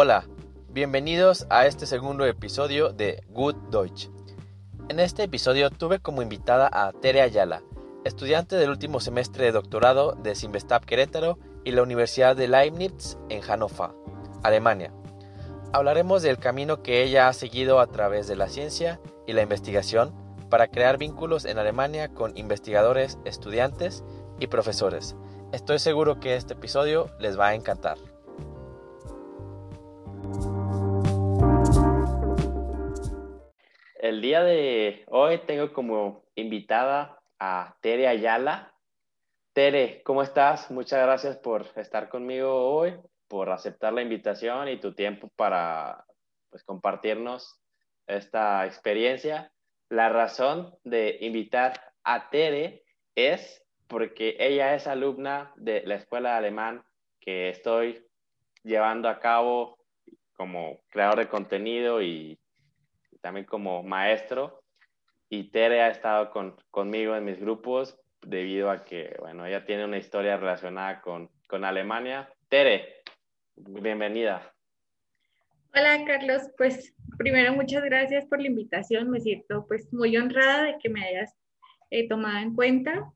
Hola, bienvenidos a este segundo episodio de Good Deutsch. En este episodio tuve como invitada a Tere Ayala, estudiante del último semestre de doctorado de Simvestab Querétaro y la Universidad de Leibniz en Hannover, Alemania. Hablaremos del camino que ella ha seguido a través de la ciencia y la investigación para crear vínculos en Alemania con investigadores, estudiantes y profesores. Estoy seguro que este episodio les va a encantar. El día de hoy tengo como invitada a Tere Ayala. Tere, ¿cómo estás? Muchas gracias por estar conmigo hoy, por aceptar la invitación y tu tiempo para pues, compartirnos esta experiencia. La razón de invitar a Tere es porque ella es alumna de la escuela de alemán que estoy llevando a cabo como creador de contenido y también como maestro. Y Tere ha estado con, conmigo en mis grupos debido a que, bueno, ella tiene una historia relacionada con, con Alemania. Tere, bienvenida. Hola Carlos, pues primero muchas gracias por la invitación. Me siento pues muy honrada de que me hayas eh, tomado en cuenta.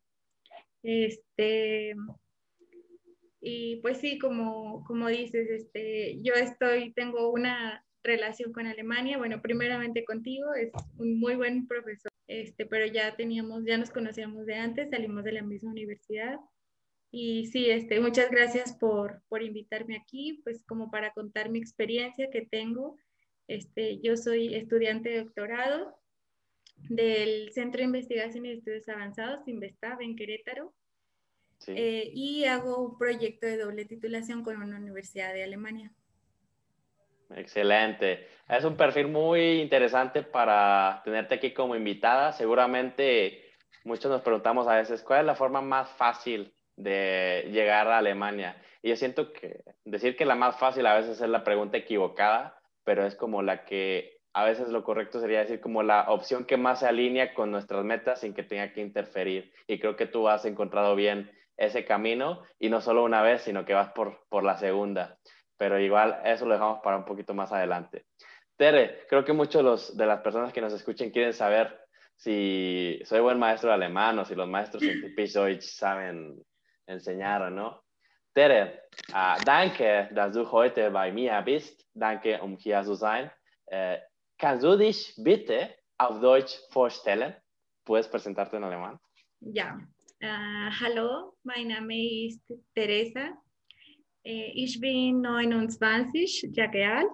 Este, y pues sí, como, como dices, este, yo estoy, tengo una relación con Alemania. Bueno, primeramente contigo, es un muy buen profesor, este, pero ya teníamos, ya nos conocíamos de antes, salimos de la misma universidad. Y sí, este, muchas gracias por, por invitarme aquí, pues como para contar mi experiencia que tengo. Este, yo soy estudiante de doctorado del Centro de Investigación y Estudios Avanzados, Investav, en Querétaro. Eh, y hago un proyecto de doble titulación con una universidad de Alemania. Excelente. Es un perfil muy interesante para tenerte aquí como invitada. Seguramente muchos nos preguntamos a veces cuál es la forma más fácil de llegar a Alemania. Y yo siento que decir que la más fácil a veces es la pregunta equivocada, pero es como la que a veces lo correcto sería decir como la opción que más se alinea con nuestras metas sin que tenga que interferir. Y creo que tú has encontrado bien ese camino y no solo una vez, sino que vas por, por la segunda pero igual eso lo dejamos para un poquito más adelante. Tere, creo que muchos de las personas que nos escuchen quieren saber si soy buen maestro de alemán o si los maestros en Typisch Deutsch saben enseñar o no. Tere, uh, danke, dass du heute bei mir bist. Danke, um hier zu sein. Uh, kannst du dich bitte auf Deutsch vorstellen? ¿Puedes presentarte en alemán? Ja. Uh, hallo, mein Name ist Teresa. Äh, ich bin 29 Jahre alt.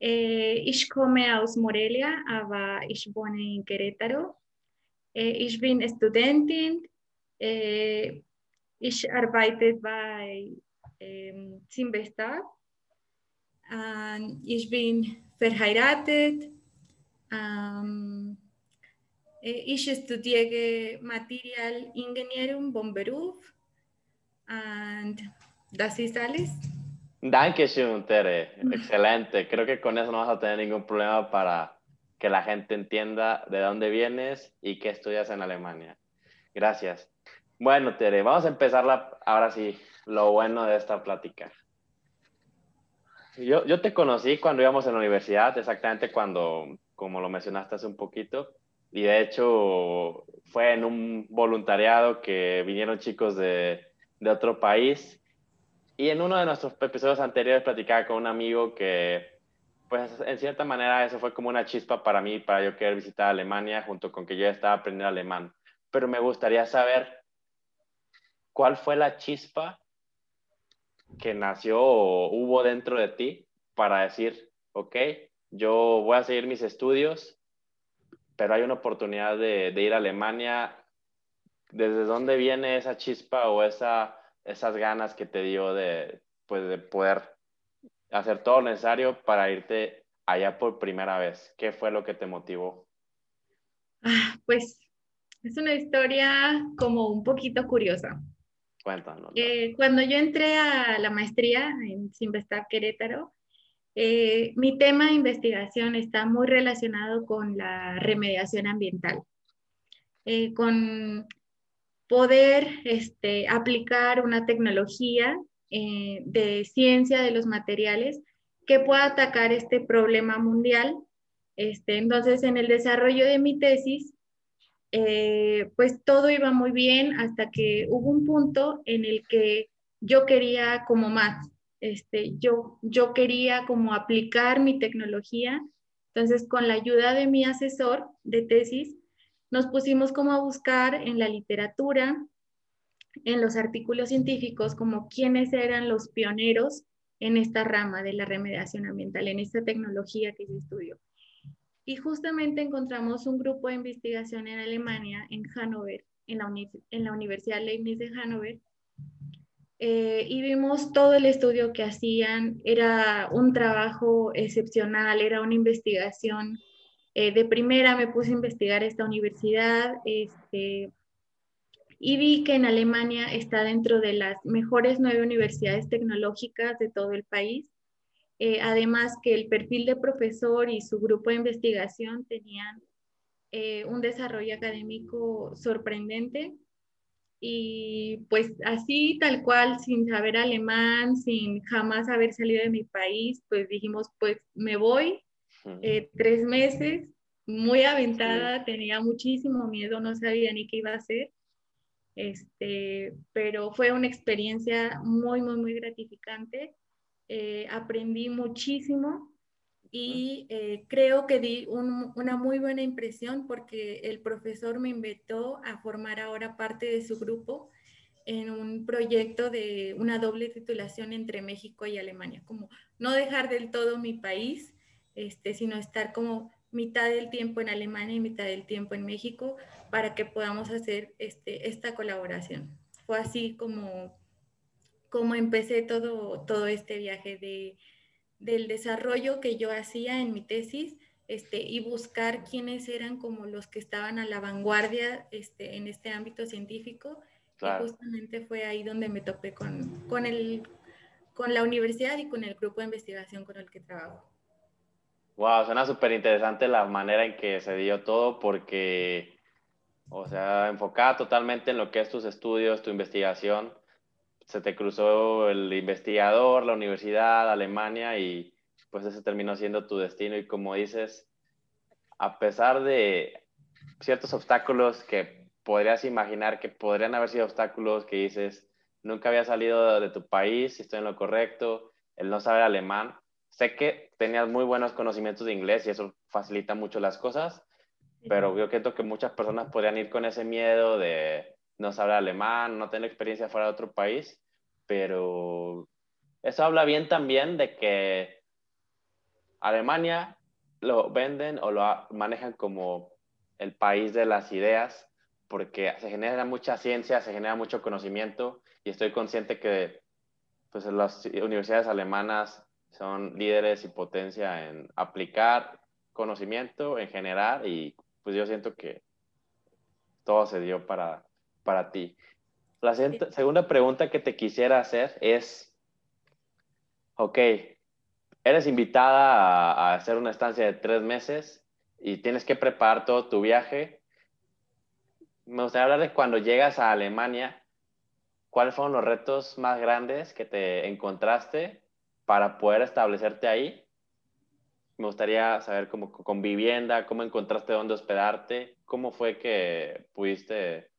Äh, ich komme aus Morelia, aber ich wohne in Querétaro. Äh, ich bin Studentin. Ich arbeite bei ähm, Zimbestar. Ich bin verheiratet. Ähm, ich studiere Materialingenieurin vom Beruf. Und ¿Así sales? Dankeschön, Tere. Excelente. Creo que con eso no vas a tener ningún problema para que la gente entienda de dónde vienes y qué estudias en Alemania. Gracias. Bueno, Tere, vamos a empezar la, ahora sí, lo bueno de esta plática. Yo, yo te conocí cuando íbamos en la universidad, exactamente cuando, como lo mencionaste hace un poquito, y de hecho fue en un voluntariado que vinieron chicos de, de otro país y en uno de nuestros episodios anteriores platicaba con un amigo que, pues en cierta manera eso fue como una chispa para mí, para yo querer visitar Alemania, junto con que yo estaba aprendiendo alemán. Pero me gustaría saber cuál fue la chispa que nació o hubo dentro de ti para decir, ok, yo voy a seguir mis estudios, pero hay una oportunidad de, de ir a Alemania. ¿Desde dónde viene esa chispa o esa esas ganas que te dio de, pues, de poder hacer todo lo necesario para irte allá por primera vez? ¿Qué fue lo que te motivó? Ah, pues es una historia como un poquito curiosa. Cuéntanos. Eh, cuando yo entré a la maestría en Simvestar Querétaro, eh, mi tema de investigación está muy relacionado con la remediación ambiental, eh, con poder este, aplicar una tecnología eh, de ciencia de los materiales que pueda atacar este problema mundial. Este, entonces, en el desarrollo de mi tesis, eh, pues todo iba muy bien hasta que hubo un punto en el que yo quería como más, este, yo, yo quería como aplicar mi tecnología. Entonces, con la ayuda de mi asesor de tesis, nos pusimos como a buscar en la literatura, en los artículos científicos, como quiénes eran los pioneros en esta rama de la remediación ambiental, en esta tecnología que yo estudio. Y justamente encontramos un grupo de investigación en Alemania, en Hannover, en la, en la Universidad Leibniz de Hannover, eh, y vimos todo el estudio que hacían. Era un trabajo excepcional, era una investigación eh, de primera. Me puse a investigar esta universidad este, y vi que en Alemania está dentro de las mejores nueve universidades tecnológicas de todo el país. Eh, además que el perfil de profesor y su grupo de investigación tenían un desarrollo académico sorprendente y pues así, tal cual, sin saber alemán, sin jamás haber salido de mi país, pues dijimos, pues me voy eh, tres meses, muy aventada, tenía muchísimo miedo, no sabía ni qué iba a hacer. Este, pero fue una experiencia muy, muy, muy gratificante. Eh, aprendí muchísimo y eh, creo que di una muy buena impresión porque el profesor me invitó a formar ahora parte de su grupo en un proyecto de una doble titulación entre México y Alemania, como no dejar del todo mi país, este, sino estar como mitad del tiempo en Alemania y mitad del tiempo en México para que podamos hacer este, esta colaboración. Fue así como, como empecé todo, todo este viaje de del desarrollo que yo hacía en mi tesis este, y buscar quiénes eran como los que estaban a la vanguardia este, en este ámbito científico. Y justamente fue ahí donde me topé con, con, el, con la universidad y con el grupo de investigación con el que trabajo. Wow, suena súper interesante la manera en que se dio todo porque, o sea, enfocada totalmente en lo que es tus estudios, tu investigación. Se te cruzó el investigador, la universidad, Alemania y pues ese terminó siendo tu destino. Y como dices, a pesar de ciertos obstáculos que podrías imaginar que podrían haber sido obstáculos que dices, nunca había salido de tu país, estoy en lo correcto, el no saber alemán, sé que tenías muy buenos conocimientos de inglés y eso facilita mucho las cosas, pero yo creo que muchas personas podrían ir con ese miedo de no saber alemán, no tener experiencia fuera de otro país, pero eso habla bien también de que Alemania lo venden o lo manejan como el país de las ideas, porque se genera mucha ciencia, se genera mucho conocimiento y estoy consciente que pues, las universidades alemanas son líderes y potencia en aplicar conocimiento, en general, y pues yo siento que todo se dio para para ti. La segunda pregunta que te quisiera hacer es, ok, eres invitada a, hacer una estancia de tres meses y tienes que preparar todo tu viaje. Me gustaría hablar de cuando llegas a Alemania, ¿cuáles fueron los retos más grandes que te encontraste para poder establecerte ahí? Me gustaría saber cómo con vivienda, cómo encontraste dónde hospedarte, cómo fue que pudiste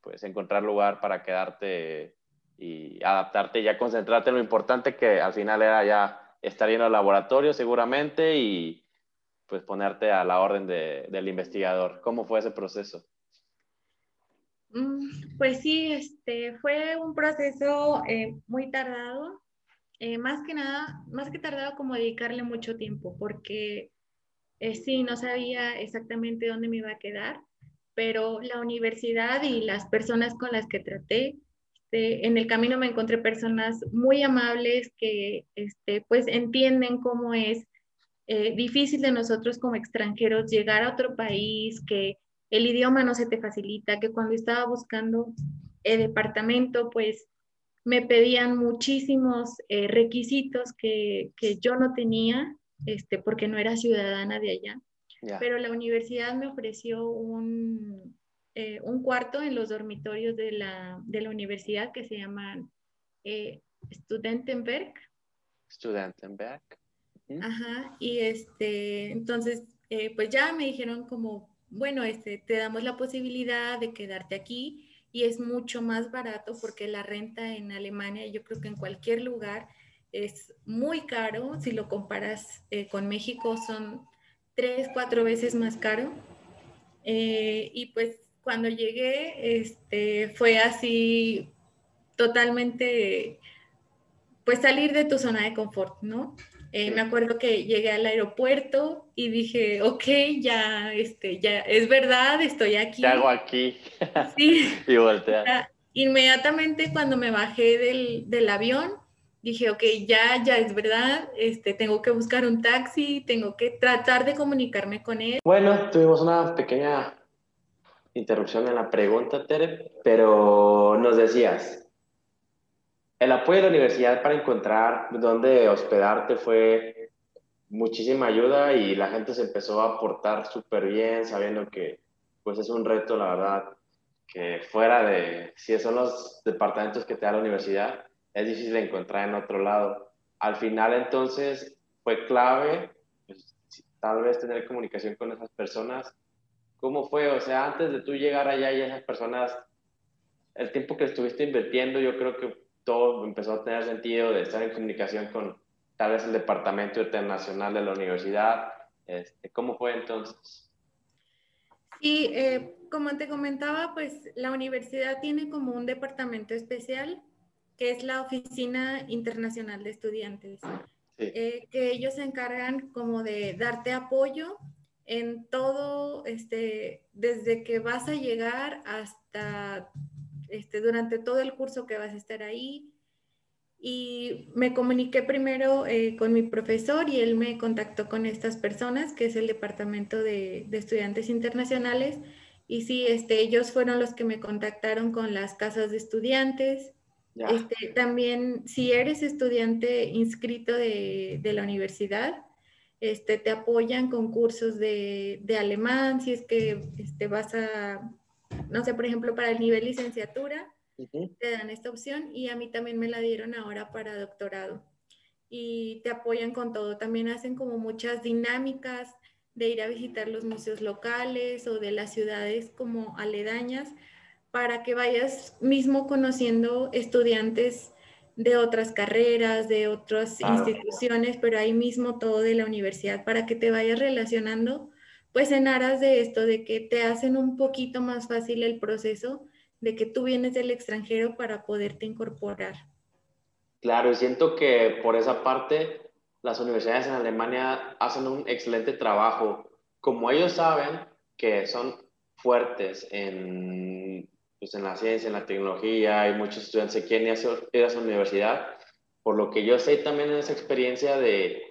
pues encontrar lugar para quedarte y adaptarte y ya concentrarte en lo importante que al final era ya estar en el laboratorio seguramente y pues ponerte a la orden de, del investigador. ¿Cómo fue ese proceso? Mm, pues sí, este, fue un proceso eh, muy tardado, eh, más que nada, más que tardado como dedicarle mucho tiempo, porque eh, sí, no sabía exactamente dónde me iba a quedar pero la universidad y las personas con las que traté, este, en el camino me encontré personas muy amables que este, pues entienden cómo es eh, difícil de nosotros como extranjeros llegar a otro país, que el idioma no se te facilita, que cuando estaba buscando el departamento, pues me pedían muchísimos eh, requisitos que, que, yo no tenía, este, porque no era ciudadana de allá. Pero la universidad me ofreció un, eh, un, cuarto en los dormitorios de la, de la universidad que se llaman eh, Studentenberg. Studentenberg. Ajá, y este, entonces, pues ya me dijeron como, bueno, este, te damos la posibilidad de quedarte aquí y es mucho más barato porque la renta en Alemania, yo creo que en cualquier lugar es muy caro. Si lo comparas eh, con México, son tres, cuatro veces más caro. Eh, y pues cuando llegué, este, fue así totalmente, pues salir de tu zona de confort, ¿no? Eh, me acuerdo que llegué al aeropuerto y dije, ok, ya, este, ya, es verdad, estoy aquí. ¿Qué hago aquí? Sí. y voltea. Inmediatamente cuando me bajé del, del, avión, dije, ok, ya, ya es verdad, este, tengo que buscar un taxi, tengo que tratar de comunicarme con él. Bueno, tuvimos una pequeña interrupción en la pregunta, Tere, pero nos decías, el apoyo de la universidad para encontrar dónde hospedarte fue muchísima ayuda y la gente se empezó a aportar súper bien, sabiendo que pues es un reto, la verdad, que fuera de, si son los departamentos que te da la universidad, es difícil encontrar en otro lado. Al final entonces fue clave, pues, tal vez tener comunicación con esas personas. ¿Cómo fue? O sea, antes de tú llegar allá y esas personas, el tiempo que estuviste invirtiendo, yo creo que todo empezó a tener sentido de estar en comunicación con tal vez el departamento internacional de la universidad. Este, ¿Cómo fue entonces? Sí, eh, como te comentaba, pues la universidad tiene como un departamento especial que es la Oficina Internacional de Estudiantes, eh, que ellos se encargan como de darte apoyo en todo, este, desde que vas a llegar hasta este, durante todo el curso que vas a estar ahí. Y me comuniqué primero eh, con mi profesor y él me contactó con estas personas, que es el Departamento de, Estudiantes Internacionales. Y sí, este, ellos fueron los que me contactaron con las casas de estudiantes. Este, también, si eres estudiante inscrito de, de la universidad, este, te apoyan con cursos de, de alemán, si es que este, vas a no sé, por ejemplo, para el nivel licenciatura, te dan esta opción y a mí también me la dieron ahora para doctorado. Y te apoyan con todo. También hacen como muchas dinámicas de ir a visitar los museos locales o de las ciudades como aledañas para que vayas mismo conociendo estudiantes de otras carreras, de otras instituciones, pero ahí mismo todo de la universidad, para que te vayas relacionando pues en aras de esto, de que te hacen un poquito más fácil el proceso de que tú vienes del extranjero para poderte incorporar. Claro, y siento que por esa parte las universidades en Alemania hacen un excelente trabajo. Como ellos saben que son fuertes en, pues en la ciencia, en la tecnología, y muchos estudiantes se quieren ir a su universidad, por lo que yo sé también en esa experiencia de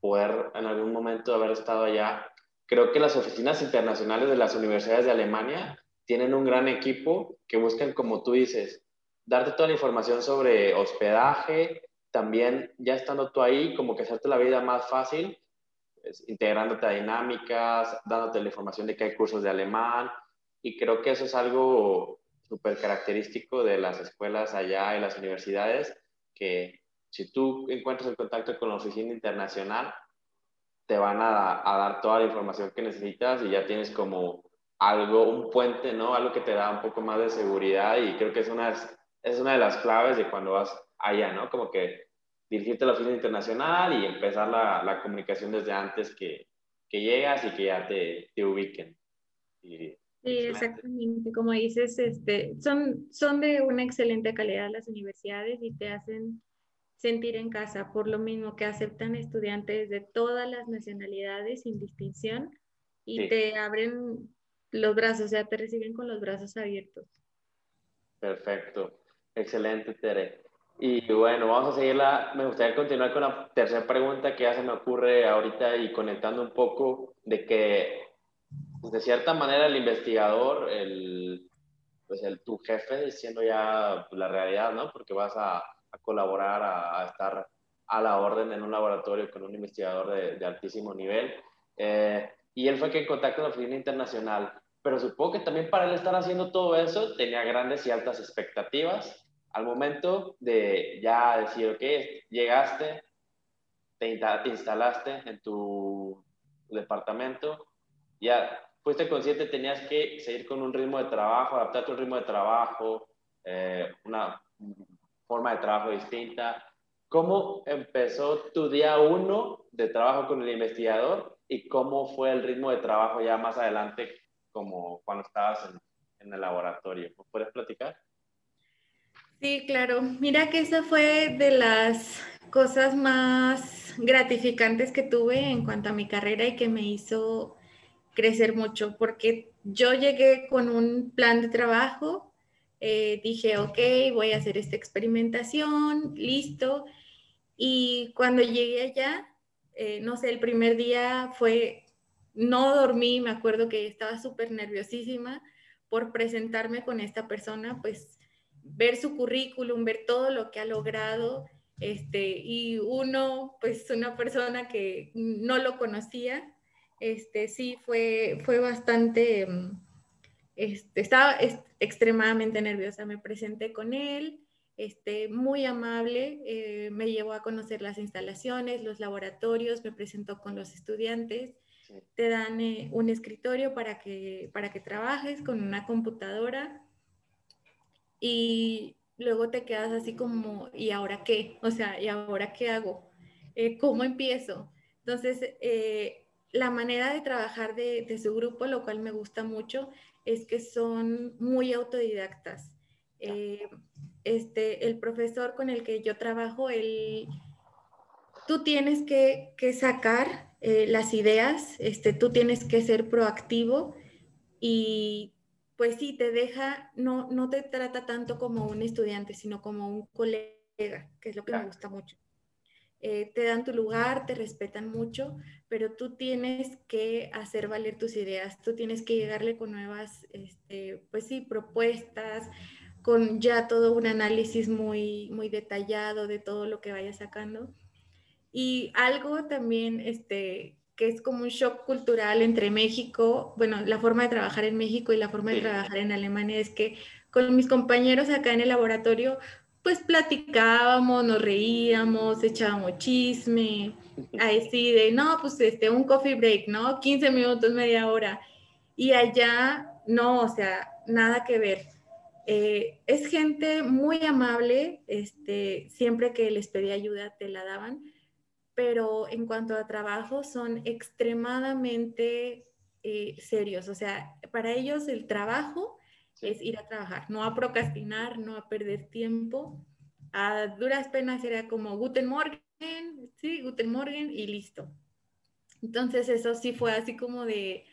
poder en algún momento haber estado allá, creo que las oficinas internacionales de las universidades de Alemania tienen un gran equipo que buscan, como tú dices, darte toda la información sobre hospedaje, también ya estando tú ahí, como que hacerte la vida más fácil, pues, integrándote a dinámicas, dándote la información de que hay cursos de alemán, y creo que eso es algo súper característico de las escuelas allá y las universidades, que si tú encuentras el contacto con la oficina internacional, te van a, dar toda la información que necesitas y ya tienes como algo, un puente, ¿no? Algo que te da un poco más de seguridad y creo que es una, es una de las claves de cuando vas allá, ¿no? Como que dirigirte a la oficina internacional y empezar la, la comunicación desde antes que, que, llegas y que ya te, te ubiquen. sí, exactamente. Como dices, este, son, son de una excelente calidad las universidades y te hacen sentir en casa, por lo mismo que aceptan estudiantes de todas las nacionalidades sin distinción y te abren los brazos, o sea, te reciben con los brazos abiertos. Perfecto, excelente, Tere. Y bueno, vamos a seguirla. Me gustaría continuar con la tercera pregunta que ya se me ocurre ahorita y conectando un poco de que, pues, de cierta manera, el investigador, el, pues el, tu jefe, diciendo ya la realidad, ¿no? Porque vas a, a colaborar, a, estar a la orden en un laboratorio con un investigador de, altísimo nivel. Eh, y él fue quien contactó la oficina internacional. Pero supongo que también para él estar haciendo todo eso tenía grandes y altas expectativas. Al momento de ya decir, ok, llegaste, te instalaste en tu departamento, ya fuiste consciente, tenías que seguir con un ritmo de trabajo, adaptarte a un ritmo de trabajo, eh, una forma de trabajo distinta. ¿Cómo empezó tu día uno de trabajo con el investigador y cómo fue el ritmo de trabajo ya más adelante, como cuando estabas en, en el laboratorio? ¿Puedes platicar? Sí, claro. Mira que esa fue de las cosas más gratificantes que tuve en cuanto a mi carrera y que me hizo crecer mucho, porque yo llegué con un plan de trabajo, eh, dije, ok, voy a hacer esta experimentación, listo, y cuando llegué allá, eh, no sé, el primer día fue, no dormí, me acuerdo que estaba súper nerviosísima por presentarme con esta persona, pues ver su currículum, ver todo lo que ha logrado, este, y uno, pues una persona que no lo conocía, este, sí, fue, fue bastante, mm, este, estaba extremadamente nerviosa. Me presenté con él, este, muy amable, eh, me llevó a conocer las instalaciones, los laboratorios, me presentó con los estudiantes. Te dan eh, un escritorio para que, para que trabajes con una computadora y luego te quedas así como, ¿y ahora qué? O sea, ¿y ahora qué hago? Eh, ¿Cómo empiezo? Entonces, la manera de trabajar de, su grupo, lo cual me gusta mucho, es que son muy autodidactas. Eh, este, el profesor con el que yo trabajo, él, tú tienes que, sacar eh, las ideas, este, tú tienes que ser proactivo y pues sí, te deja, no, no te trata tanto como un estudiante, sino como un colega, que es lo que me gusta mucho. Eh, te dan tu lugar, te respetan mucho, pero tú tienes que hacer valer tus ideas, tú tienes que llegarle con nuevas, este, pues sí, propuestas, con ya todo un análisis muy, muy detallado de todo lo que vayas sacando. Y algo también, este, que es como un shock cultural entre México, bueno, la forma de trabajar en México y la forma de trabajar en Alemania es que con mis compañeros acá en el laboratorio, pues platicábamos, nos reíamos, echábamos chisme, así de, no, pues este, un coffee break, ¿no? 15 minutos, media hora. Y allá, no, o sea, nada que ver. Eh, es gente muy amable, este, siempre que les pedí ayuda te la daban, pero en cuanto a trabajo son extremadamente eh, serios, o sea, para ellos el trabajo es ir a trabajar, no a procrastinar, no a perder tiempo. A duras penas era como Guten Morgen, sí, Guten Morgen y listo. Entonces eso sí fue así como de,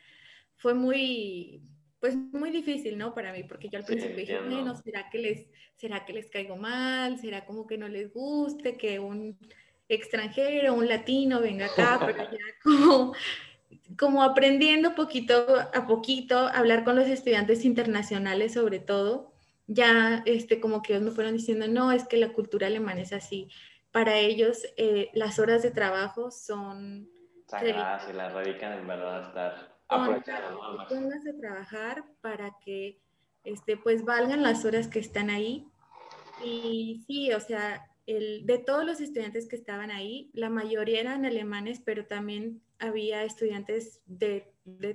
fue muy, pues muy difícil, ¿no? Para mí, porque yo al principio dije, bueno, ¿será que, les, ¿será que les caigo mal? ¿Será como que no les guste que un extranjero, un latino venga acá? Pero ya como como aprendiendo poquito a poquito, hablar con los estudiantes internacionales sobre todo, ya este, como que ellos me fueron diciendo, no, es que la cultura alemana es así. Para ellos eh, las horas de trabajo son... Sagradas y las radican en verdad estar aprovechando. Pónganse a trabajar para que este, pues valgan las horas que están ahí. Y sí, o sea, el, de todos los estudiantes que estaban ahí, la mayoría eran alemanes, pero también había estudiantes de,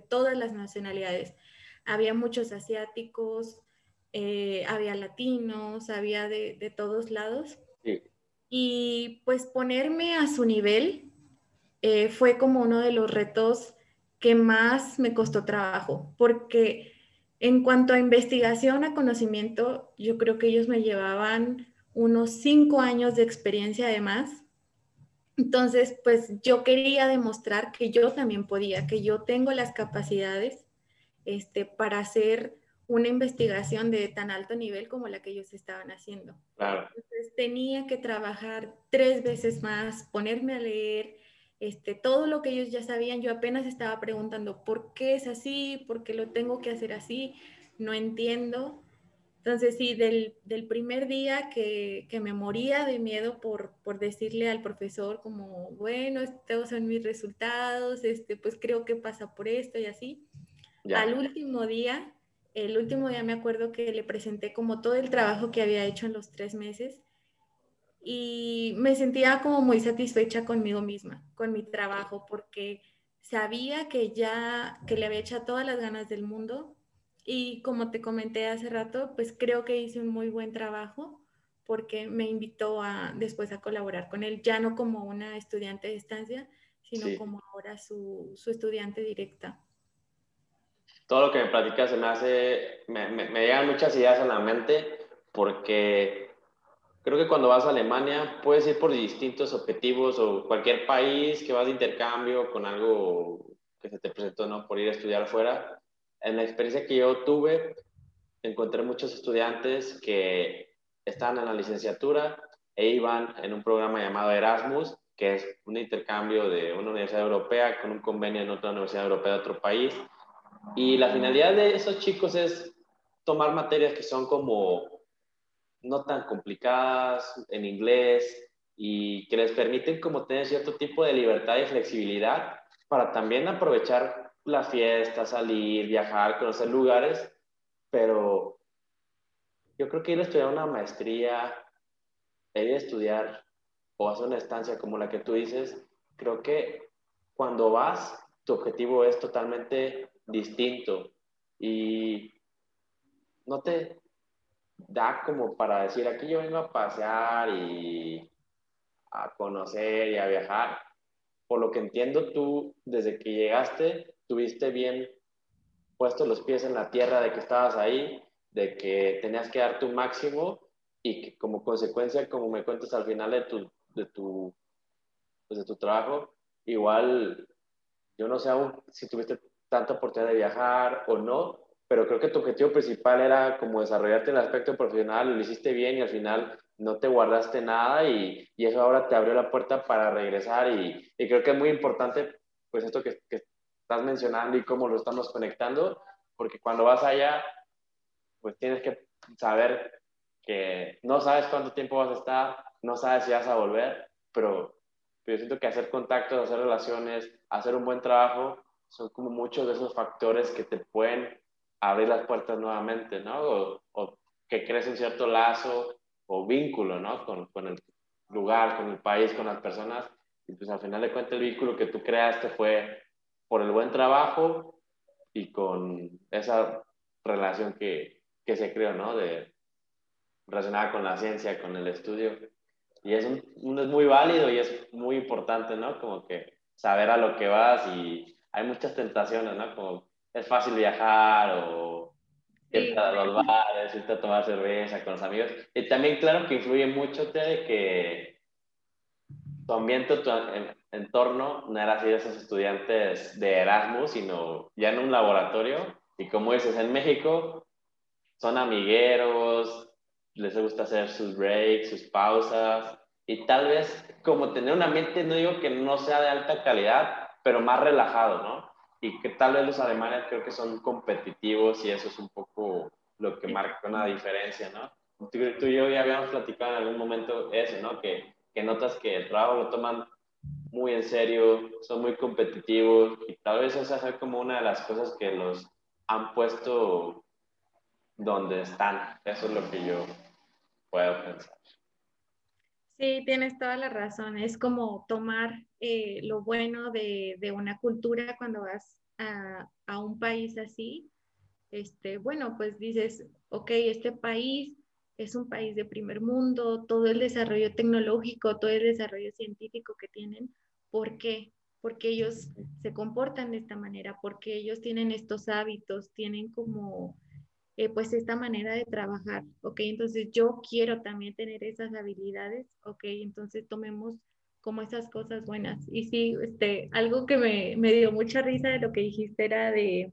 todas las nacionalidades. Había muchos asiáticos, eh, había latinos, había de, todos lados. Y pues ponerme a su nivel eh, fue como uno de los retos que más me costó trabajo, porque en cuanto a investigación, a conocimiento, yo creo que ellos me llevaban unos cinco años de experiencia además entonces, pues yo quería demostrar que yo también podía, que yo tengo las capacidades este, para hacer una investigación de tan alto nivel como la que ellos estaban haciendo. Entonces tenía que trabajar tres veces más, ponerme a leer este, todo lo que ellos ya sabían. Yo apenas estaba preguntando, ¿por qué es así? ¿Por qué lo tengo que hacer así? No entiendo. Entonces, sí, del, primer día que, me moría de miedo por, decirle al profesor como, bueno, estos son mis resultados, este, pues creo que pasa por esto y así. Al último día, el último día me acuerdo que le presenté como todo el trabajo que había hecho en los tres meses y me sentía como muy satisfecha conmigo misma, con mi trabajo, porque sabía que ya, que le había echado todas las ganas del mundo y como te comenté hace rato, pues creo que hice un muy buen trabajo porque me invitó a, después a colaborar con él, ya no como una estudiante de estancia, sino como ahora su, su, estudiante directa. Todo lo que me platicas se me hace, me, me, me llegan muchas ideas a la mente porque creo que cuando vas a Alemania puedes ir por distintos objetivos o cualquier país que vas de intercambio con algo que se te presentó, ¿no? Por ir a estudiar afuera. En la experiencia que yo tuve, encontré muchos estudiantes que estaban en la licenciatura e iban en un programa llamado Erasmus, que es un intercambio de una universidad europea con un convenio en otra universidad europea de otro país. Y la finalidad de esos chicos es tomar materias que son como no tan complicadas en inglés y que les permiten como tener cierto tipo de libertad y flexibilidad para también aprovechar la fiesta, salir, viajar, conocer lugares, pero yo creo que ir a estudiar una maestría, ir a estudiar o hacer una estancia como la que tú dices, creo que cuando vas, tu objetivo es totalmente distinto y no te, da como para decir, aquí yo vengo a pasear y a conocer y a viajar. Por lo que entiendo, tú desde que llegaste tuviste bien puestos los pies en la tierra de que estabas ahí, de que tenías que dar tu máximo y que como consecuencia, como me cuentas al final de tu, de tu, pues de tu trabajo, igual yo no sé aún si tuviste tanta oportunidad de viajar o no, pero creo que tu objetivo principal era como desarrollarte en el aspecto profesional, lo hiciste bien y al final no te guardaste nada y, y eso ahora te abrió la puerta para regresar y, y creo que es muy importante pues esto que, que, estás mencionando y cómo lo estamos conectando, porque cuando vas allá pues tienes que saber que no sabes cuánto tiempo vas a estar, no sabes si vas a volver, pero, pero yo siento que hacer contactos, hacer relaciones, hacer un buen trabajo son como muchos de esos factores que te pueden abrir las puertas nuevamente, ¿no? O, que crees un cierto lazo o vínculo, ¿no? Con, con, el lugar, con el país, con las personas. Y pues al final de cuentas el vínculo que tú creaste fue por el buen trabajo y con esa relación que, que se creó, ¿no? De, relacionada con la ciencia, con el estudio. Y es, un, es muy válido y es muy importante, ¿no? Como que saber a lo que vas y hay muchas tentaciones, ¿no? Como es fácil viajar o irte a los bares, irte a tomar cerveza con los amigos. Y también, claro, que influye mucho de que tu ambiente, tu entorno no era así de esos estudiantes de Erasmus, sino ya en un laboratorio. Y como dices, en México son amigueros, les gusta hacer sus breaks, sus pausas. Y tal vez como tener un ambiente, no digo que no sea de alta calidad, pero más relajado, ¿no? y que tal vez los alemanes creo que son competitivos y eso es un poco lo que marca una diferencia, ¿no? Tú, y yo ya habíamos platicado en algún momento eso, ¿no? Que, que notas que el trabajo lo toman muy en serio, son muy competitivos y tal vez esa es como una de las cosas que los han puesto donde están. Eso es lo que yo puedo pensar. Sí, tienes toda la razón. Es como tomar eh, lo bueno de, de, una cultura cuando vas a, a, un país así. Este, bueno, pues dices, ok, este país es un país de primer mundo, todo el desarrollo tecnológico, todo el desarrollo científico que tienen. ¿Por qué? Porque ellos se comportan de esta manera, porque ellos tienen estos hábitos, tienen como eh, pues esta manera de trabajar, ¿ok? Entonces yo quiero también tener esas habilidades, ¿ok? Entonces tomemos como esas cosas buenas. Y sí, este, algo que me, me dio mucha risa de lo que dijiste era de,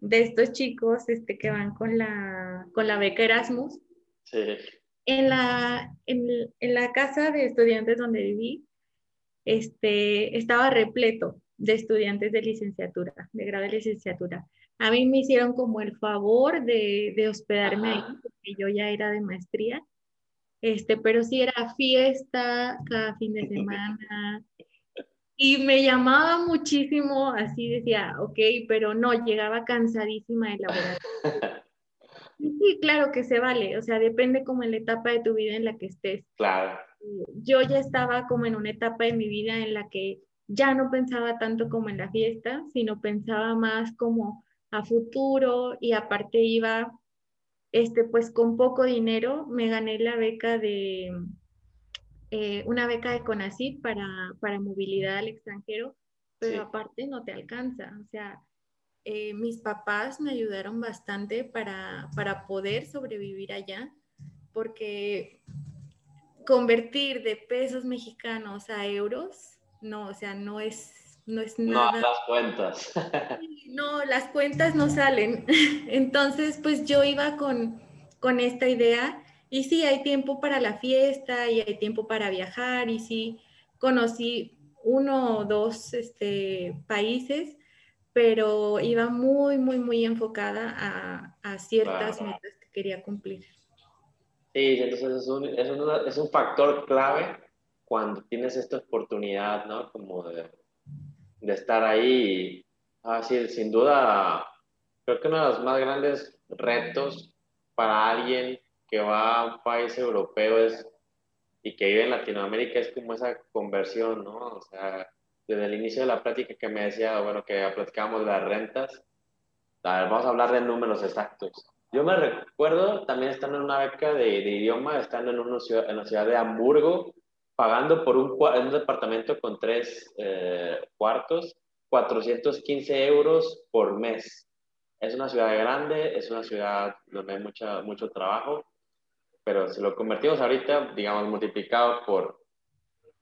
de estos chicos este, que van con la, con la beca Erasmus. Sí. En la, en, en la casa de estudiantes donde viví, este, estaba repleto de estudiantes de licenciatura, de grado de licenciatura a mí me hicieron como el favor de, de hospedarme ahí, porque yo ya era de maestría, este, pero sí era fiesta cada fin de semana. Y me llamaba muchísimo, así decía, ok, pero no, llegaba cansadísima de laborar. Sí, claro que se vale, o sea, depende como en la etapa de tu vida en la que estés. Claro. yo ya estaba como en una etapa de mi vida en la que ya no pensaba tanto como en la fiesta, sino pensaba más como a futuro y aparte iba, este, pues con poco dinero, me gané la beca de, eh, una beca de CONACYT para, para movilidad al extranjero, pero aparte no te alcanza, o sea, eh, mis papás me ayudaron bastante para, para poder sobrevivir allá, porque convertir de pesos mexicanos a euros, no, o sea, no es, no es nada. No, las cuentas. no, las cuentas no salen. Entonces, pues yo iba con, con esta idea y sí, hay tiempo para la fiesta y hay tiempo para viajar y sí, conocí uno o dos este, países, pero iba muy, muy, muy enfocada a, a ciertas metas que quería cumplir. Sí, entonces es un, es, un, es un factor clave cuando tienes esta oportunidad, ¿no? Como de, de estar ahí. Ah, sí, sin duda, creo que uno de los más grandes retos para alguien que va a un país europeo es, y que vive en Latinoamérica es como esa conversión, ¿no? O sea, desde el inicio de la plática que me decía, bueno, que platicábamos de las rentas, a ver, vamos a hablar de números exactos. Yo me recuerdo también estando en una beca de, de idioma, estando en, una ciudad, en la ciudad de Hamburgo, pagando por un, un departamento con tres eh, cuartos, 415 euros por mes. Es una ciudad grande, es una ciudad donde hay mucha, mucho trabajo, pero si lo convertimos ahorita, digamos, multiplicado por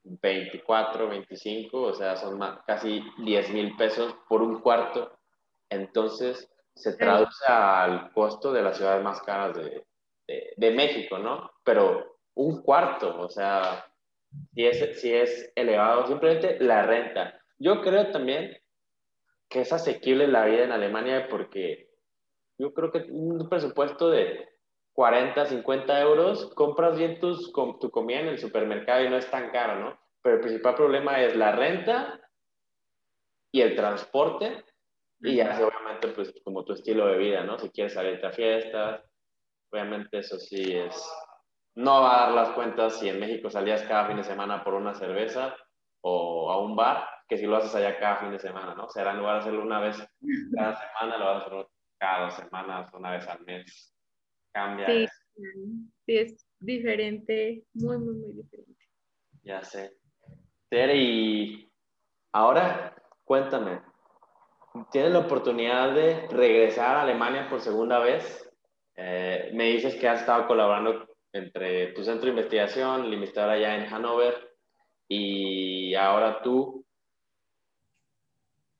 24, 25, o sea, son casi 10 mil pesos por un cuarto. Entonces, se traduce al costo de las ciudades más caras de, de, México, ¿no? Pero un cuarto, o sea, si es, si es elevado, simplemente la renta. Yo creo también que es asequible la vida en Alemania porque yo creo que un presupuesto de 40, 50 euros, compras bien tus, tu comida en el supermercado y no es tan caro, ¿no? Pero el principal problema es la renta y el transporte y ya obviamente pues como tu estilo de vida, ¿no? Si quieres salir a fiestas, obviamente eso sí es, no va a dar las cuentas si en México salías cada fin de semana por una cerveza o a un bar, que si lo haces allá cada fin de semana, ¿no? O sea, en lugar de hacerlo una vez cada semana, lo vas a hacer cada dos semanas, una vez al mes cambia. Sí, sí, es diferente, muy, muy, muy diferente. Ya sé. Tere, y ahora cuéntame, ¿tienes la oportunidad de regresar a Alemania por segunda vez? Eh, me dices que has estado colaborando entre tu centro de investigación, el investigador allá en Hannover, y ahora tú.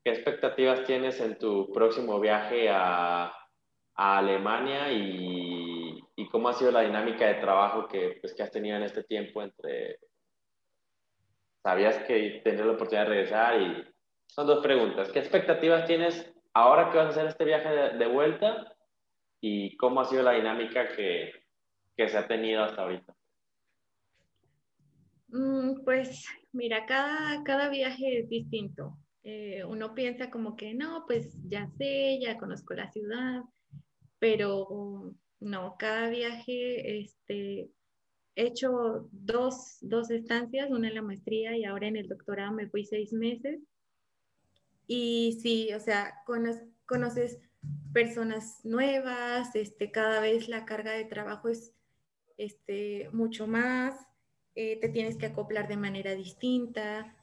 ¿Qué expectativas tienes en tu próximo viaje a, a Alemania y, cómo ha sido la dinámica de trabajo que, pues, que has tenido en este tiempo entre... ¿Sabías que tenías la oportunidad de regresar? Y son dos preguntas. ¿Qué expectativas tienes ahora que vas a hacer este viaje de, vuelta? ¿Y cómo ha sido la dinámica que, que se ha tenido hasta ahorita? Mm, pues mira, cada, cada viaje es distinto. Eh, uno piensa como que no, pues ya sé, ya conozco la ciudad, pero no, cada viaje, este, he hecho dos, dos estancias, una en la maestría y ahora en el doctorado me fui seis meses. Y sí, o sea, conoces personas nuevas, este, cada vez la carga de trabajo es este, mucho más, eh, te tienes que acoplar de manera distinta,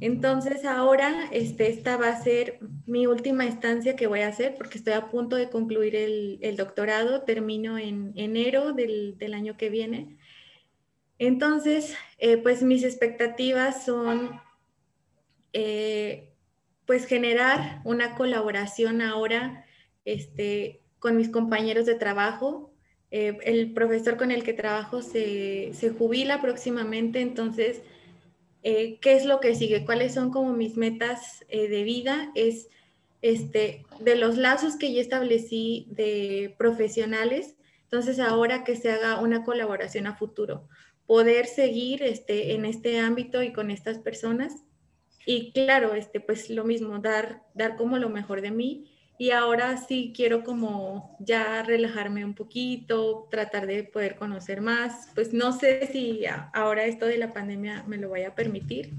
entonces ahora este, esta va a ser mi última estancia que voy a hacer porque estoy a punto de concluir el, doctorado, termino en enero del, año que viene. Entonces, eh, pues mis expectativas son eh, pues generar una colaboración ahora este, con mis compañeros de trabajo. Eh, el profesor con el que trabajo se, se jubila próximamente, entonces eh, qué es lo que sigue, cuáles son como mis metas eh, de vida, es este, de los lazos que ya establecí de profesionales, entonces ahora que se haga una colaboración a futuro, poder seguir este, en este ámbito y con estas personas. Y claro, este, pues lo mismo, dar, dar como lo mejor de mí y ahora sí quiero como ya relajarme un poquito, tratar de poder conocer más. Pues no sé si ahora esto de la pandemia me lo vaya a permitir,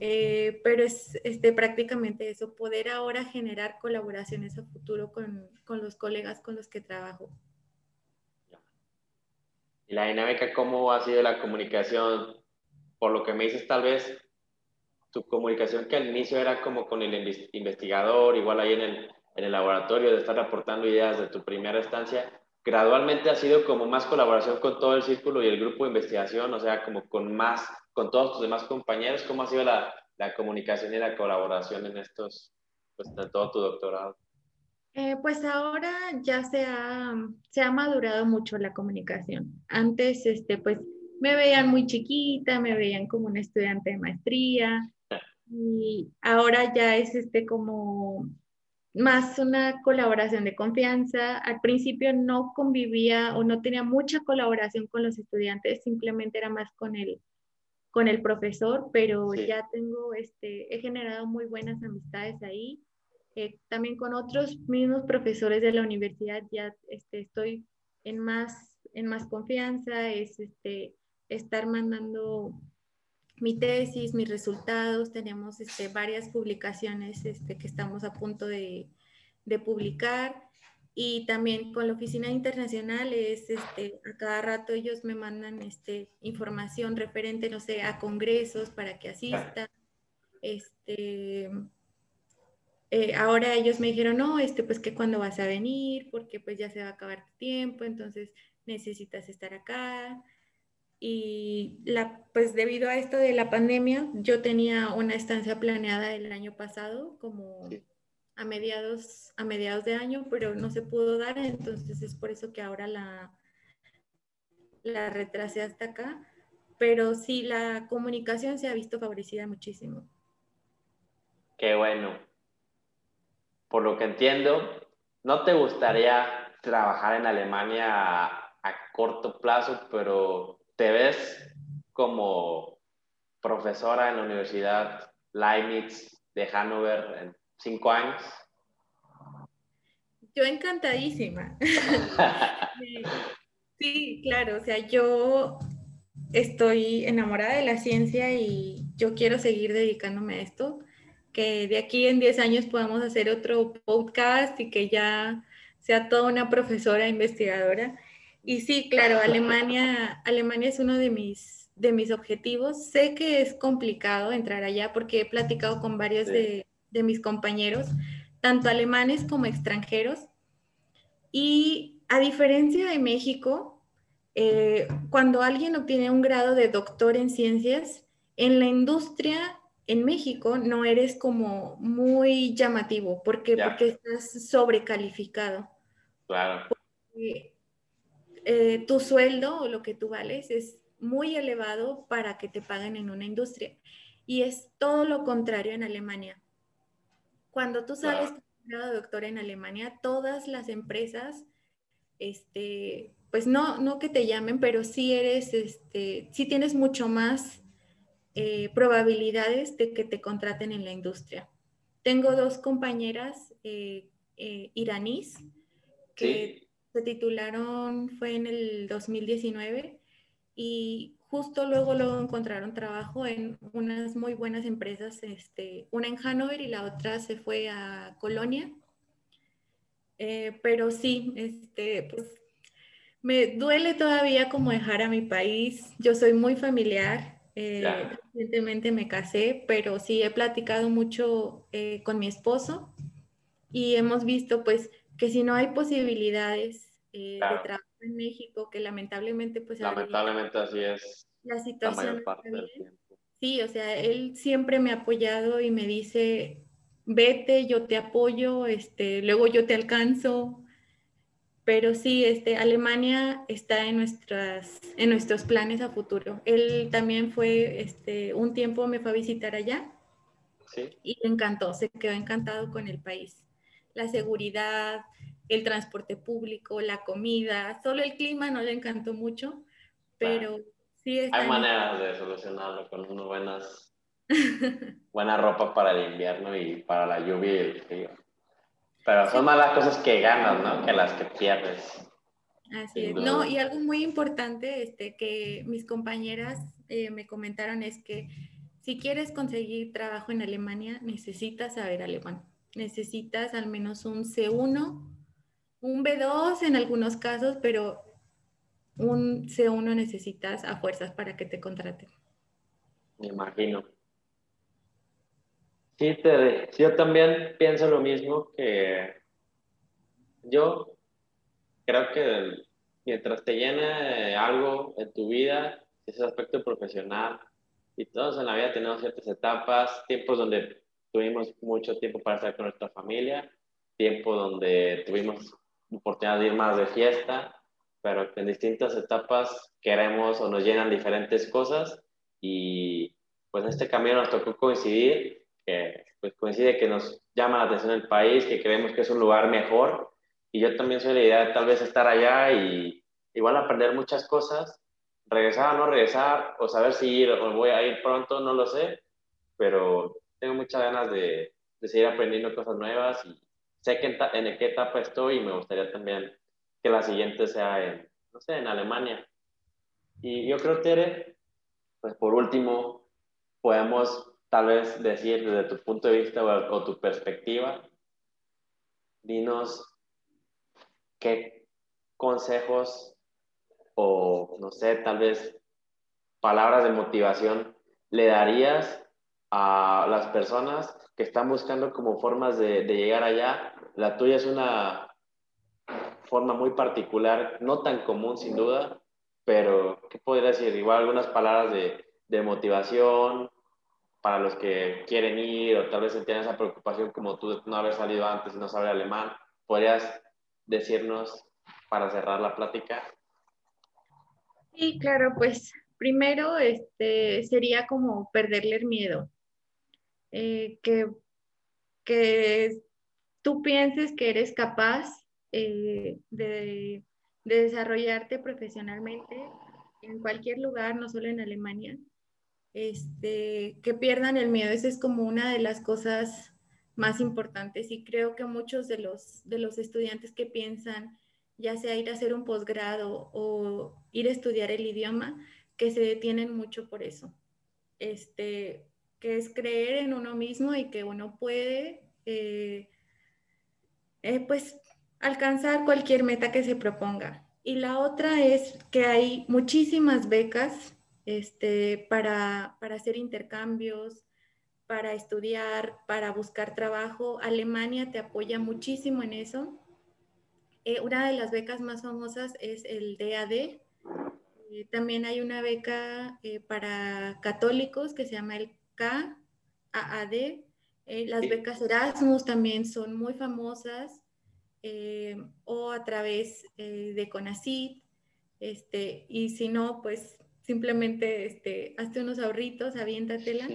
eh, pero es este, prácticamente eso, poder ahora generar colaboraciones a futuro con, con los colegas con los que trabajo. ¿Y la dinámica cómo ha sido la comunicación? Por lo que me dices, tal vez tu comunicación que al inicio era como con el investigador, igual ahí en el, en el laboratorio, de estar aportando ideas de tu primera estancia, gradualmente ha sido como más colaboración con todo el círculo y el grupo de investigación, o sea, como con más, con todos tus demás compañeros, ¿cómo ha sido la, la comunicación y la colaboración en estos, pues, en todo tu doctorado? Eh, pues ahora ya se ha, se ha madurado mucho la comunicación. Antes, este, pues, me veían muy chiquita, me veían como una estudiante de maestría, y ahora ya es este como más una colaboración de confianza. Al principio no convivía o no tenía mucha colaboración con los estudiantes, simplemente era más con el, con el profesor, pero ya tengo, este, he generado muy buenas amistades ahí. Eh, también con otros mismos profesores de la universidad ya este, estoy en más, en más confianza, es este, estar mandando mi tesis, mis resultados, tenemos este, varias publicaciones este, que estamos a punto de, de, publicar y también con la oficina internacional es este, a cada rato ellos me mandan este, información referente, no sé, a congresos para que asista. Este, eh, ahora ellos me dijeron, no, este, pues que cuando vas a venir, porque pues ya se va a acabar tu tiempo, entonces necesitas estar acá. Y la, pues debido a esto de la pandemia, yo tenía una estancia planeada el año pasado, como a, mediados, a mediados de año, pero no se pudo dar, entonces es por eso que ahora la, la retrasé hasta acá. Pero sí, la comunicación se ha visto favorecida muchísimo. Qué bueno. Por lo que entiendo, ¿no te gustaría trabajar en Alemania a corto plazo, pero ¿Te ves como profesora en la Universidad Leibniz de Hannover en cinco años? Yo encantadísima. sí, claro, o sea, yo estoy enamorada de la ciencia y yo quiero seguir dedicándome a esto, que de aquí en 10 años podamos hacer otro podcast y que ya sea toda una profesora investigadora. Y sí, claro, Alemania, Alemania es uno de mis, de mis objetivos. Sé que es complicado entrar allá porque he platicado con varios de, mis compañeros, tanto alemanes como extranjeros. Y a diferencia de México, eh, cuando alguien obtiene un grado de doctor en ciencias, en la industria en México no eres como muy llamativo porque, porque estás sobrecalificado. Claro. Eh, tu sueldo o lo que tú vales es muy elevado para que te paguen en una industria. Y es todo lo contrario en Alemania. Cuando tú sales de doctor en Alemania, todas las empresas, este, pues no, no que te llamen, pero sí eres, este, sí tienes mucho más eh, probabilidades de que te contraten en la industria. Tengo dos compañeras eh, iraníes que se titularon, fue en el 2019 y justo luego luego encontraron trabajo en unas muy buenas empresas, este, una en Hanover y la otra se fue a Colonia. Eh, pero sí, este, pues me duele todavía como dejar a mi país. Yo soy muy familiar. Eh, recientemente me casé, pero sí he platicado mucho eh, con mi esposo y hemos visto pues que si no hay posibilidades eh, de trabajo en México, que lamentablemente pues... Lamentablemente así es. La situación... Sí, o sea, él siempre me ha apoyado y me dice, vete, yo te apoyo, este, luego yo te alcanzo. Pero sí, este, Alemania está en, nuestras, en nuestros planes a futuro. Él también fue, este, un tiempo me fue a visitar allá ¿Sí? y le encantó, se quedó encantado con el país la seguridad, el transporte público, la comida, solo el clima no le encantó mucho, pero sí Hay maneras de solucionarlo con unas buenas, buena ropa para el invierno y para la lluvia y el frío. Pero son más las cosas que ganas, ¿no? Que las que pierdes. Así es. No, y algo muy importante este, que mis compañeras eh, me comentaron es que si quieres conseguir trabajo en Alemania, necesitas saber alemán. Necesitas al menos un C1, un B2 en algunos casos, pero un C1 necesitas a fuerzas para que te contraten. Me imagino. Sí, te, yo también pienso lo mismo que yo creo que mientras te llene algo en tu vida, ese aspecto profesional, y todos en la vida tenemos ciertas etapas, tiempos donde tuvimos mucho tiempo para estar con nuestra familia, tiempo donde tuvimos oportunidad de ir más de fiesta, pero en distintas etapas queremos o nos llenan diferentes cosas y pues en este camino nos tocó coincidir que pues coincide que nos llama la atención el país, que creemos que es un lugar mejor. Y yo también soy la idea de tal vez estar allá y igual aprender muchas cosas. Regresar o no regresar, o saber si ir o voy a ir pronto, no lo sé, pero tengo muchas ganas de, de seguir aprendiendo cosas nuevas y sé que en, en, qué etapa estoy y me gustaría también que la siguiente sea en, no sé, en Alemania. Y yo creo, Tere, pues por último, podemos tal vez decir desde tu punto de vista o, tu perspectiva, dinos qué consejos o, no sé, tal vez palabras de motivación le darías a las personas que están buscando como formas de, llegar allá. La tuya es una forma muy particular, no tan común sin duda, pero ¿qué podría decir? Igual algunas palabras de, de motivación, para los que quieren ir o tal vez tienen esa preocupación como tú de no haber salido antes y no saber alemán, ¿podrías decirnos para cerrar la plática? Sí, claro, pues primero este, sería como perderle el miedo. Eh, que, que tú pienses que eres capaz eh, de, de desarrollarte profesionalmente en cualquier lugar, no solo en Alemania, este, que pierdan el miedo. Esa es como una de las cosas más importantes y creo que muchos de los, de los estudiantes que piensan ya sea ir a hacer un posgrado o ir a estudiar el idioma, que se detienen mucho por eso. Este, que es creer en uno mismo y que uno puede, eh, eh, pues, alcanzar cualquier meta que se proponga. Y la otra es que hay muchísimas becas este, para, hacer intercambios, para estudiar, para buscar trabajo. Alemania te apoya muchísimo en eso. Eh, una de las becas más famosas es el DAD. También hay una beca para católicos que se llama el KAAD. las becas Erasmus también son muy famosas o a través de CONACYT. Este, y si no, pues simplemente este, hazte unos ahorritos, aviéntatela.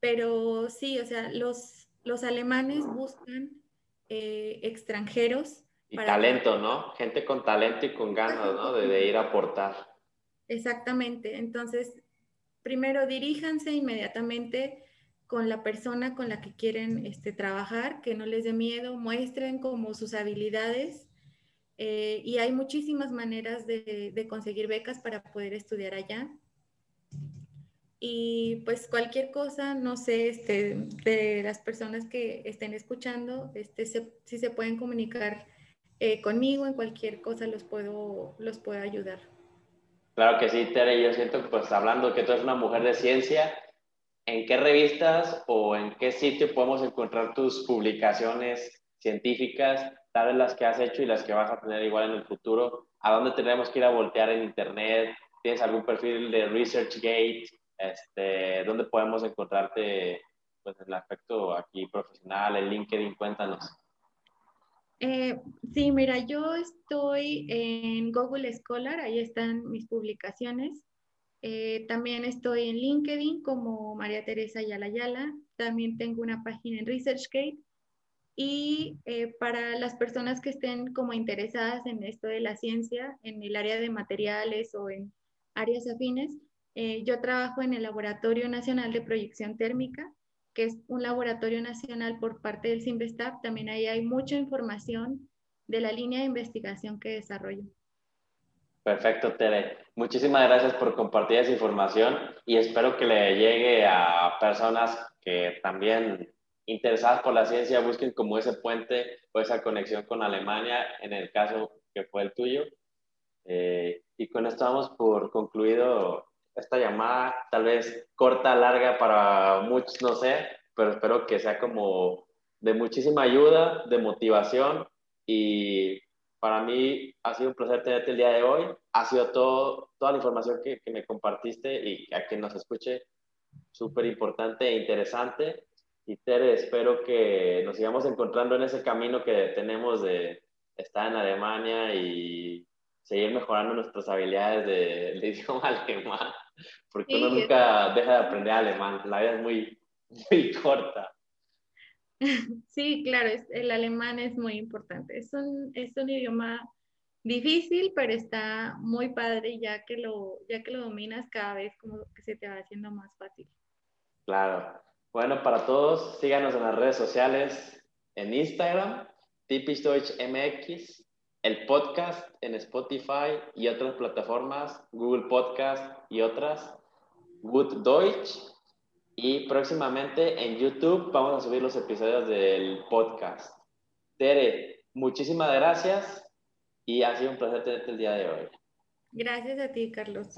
Pero sí, o sea, los, los alemanes buscan eh, extranjeros. Y talento, ¿no? Gente con talento y con ganas, ¿no? De, ir a aportar. Exactamente. Entonces, primero diríjanse inmediatamente con la persona con la que quieren este, trabajar, que no les dé miedo, muestren como sus habilidades eh, y hay muchísimas maneras de, conseguir becas para poder estudiar allá. Y pues cualquier cosa, no sé, este, de las personas que estén escuchando, este, si se pueden comunicar eh, conmigo en cualquier cosa, los puedo, los puedo ayudar. Claro que sí, Tere, yo siento, pues hablando que tú eres una mujer de ciencia, ¿en qué revistas o en qué sitio podemos encontrar tus publicaciones científicas tal vez las que has hecho y las que vas a tener igual en el futuro, ¿a dónde tenemos que ir a voltear en Internet? ¿Tienes algún perfil de ResearchGate? Este, ¿Dónde podemos encontrarte pues, en el aspecto aquí profesional, en LinkedIn? Cuéntanos. Eh, sí, mira, yo estoy en Google Scholar, ahí están mis publicaciones. Eh, también estoy en LinkedIn como María Teresa Yala Yala. También tengo una página en ResearchGate y eh, para las personas que estén como interesadas en esto de la ciencia, en el área de materiales o en áreas afines, eh, yo trabajo en el Laboratorio Nacional de Proyección Térmica que es un laboratorio nacional por parte del CIMBESTAP. También ahí hay mucha información de la línea de investigación que desarrollo. Perfecto, Tere. Muchísimas gracias por compartir esa información y espero que le llegue a personas que también interesadas por la ciencia busquen como ese puente o esa conexión con Alemania, en el caso que fue el tuyo. Eh, y con esto vamos por concluido esta llamada, tal vez corta, larga para muchos, no sé, pero espero que sea como de muchísima ayuda, de motivación y para mí ha sido un placer tenerte el día de hoy. Ha sido todo, toda la información que, que me compartiste y a quien nos escuche, súper importante e interesante. Y Tere, espero que nos sigamos encontrando en ese camino que tenemos de estar en Alemania y seguir mejorando nuestras habilidades de, de idioma alemán, porque uno nunca deja de aprender alemán, la vida es muy, muy corta. Sí, claro, el alemán es muy importante. Es un, es un idioma difícil, pero está muy padre ya que lo, ya que lo dominas cada vez como que se te va haciendo más fácil. Claro. Bueno, para todos, síganos en las redes sociales, en Instagram, MX, el podcast en Spotify y otras plataformas, Google Podcast y otras, Good Deutsch. Y próximamente en YouTube vamos a subir los episodios del podcast. Tere, muchísimas gracias y ha sido un placer tenerte el día de hoy. Gracias a ti, Carlos.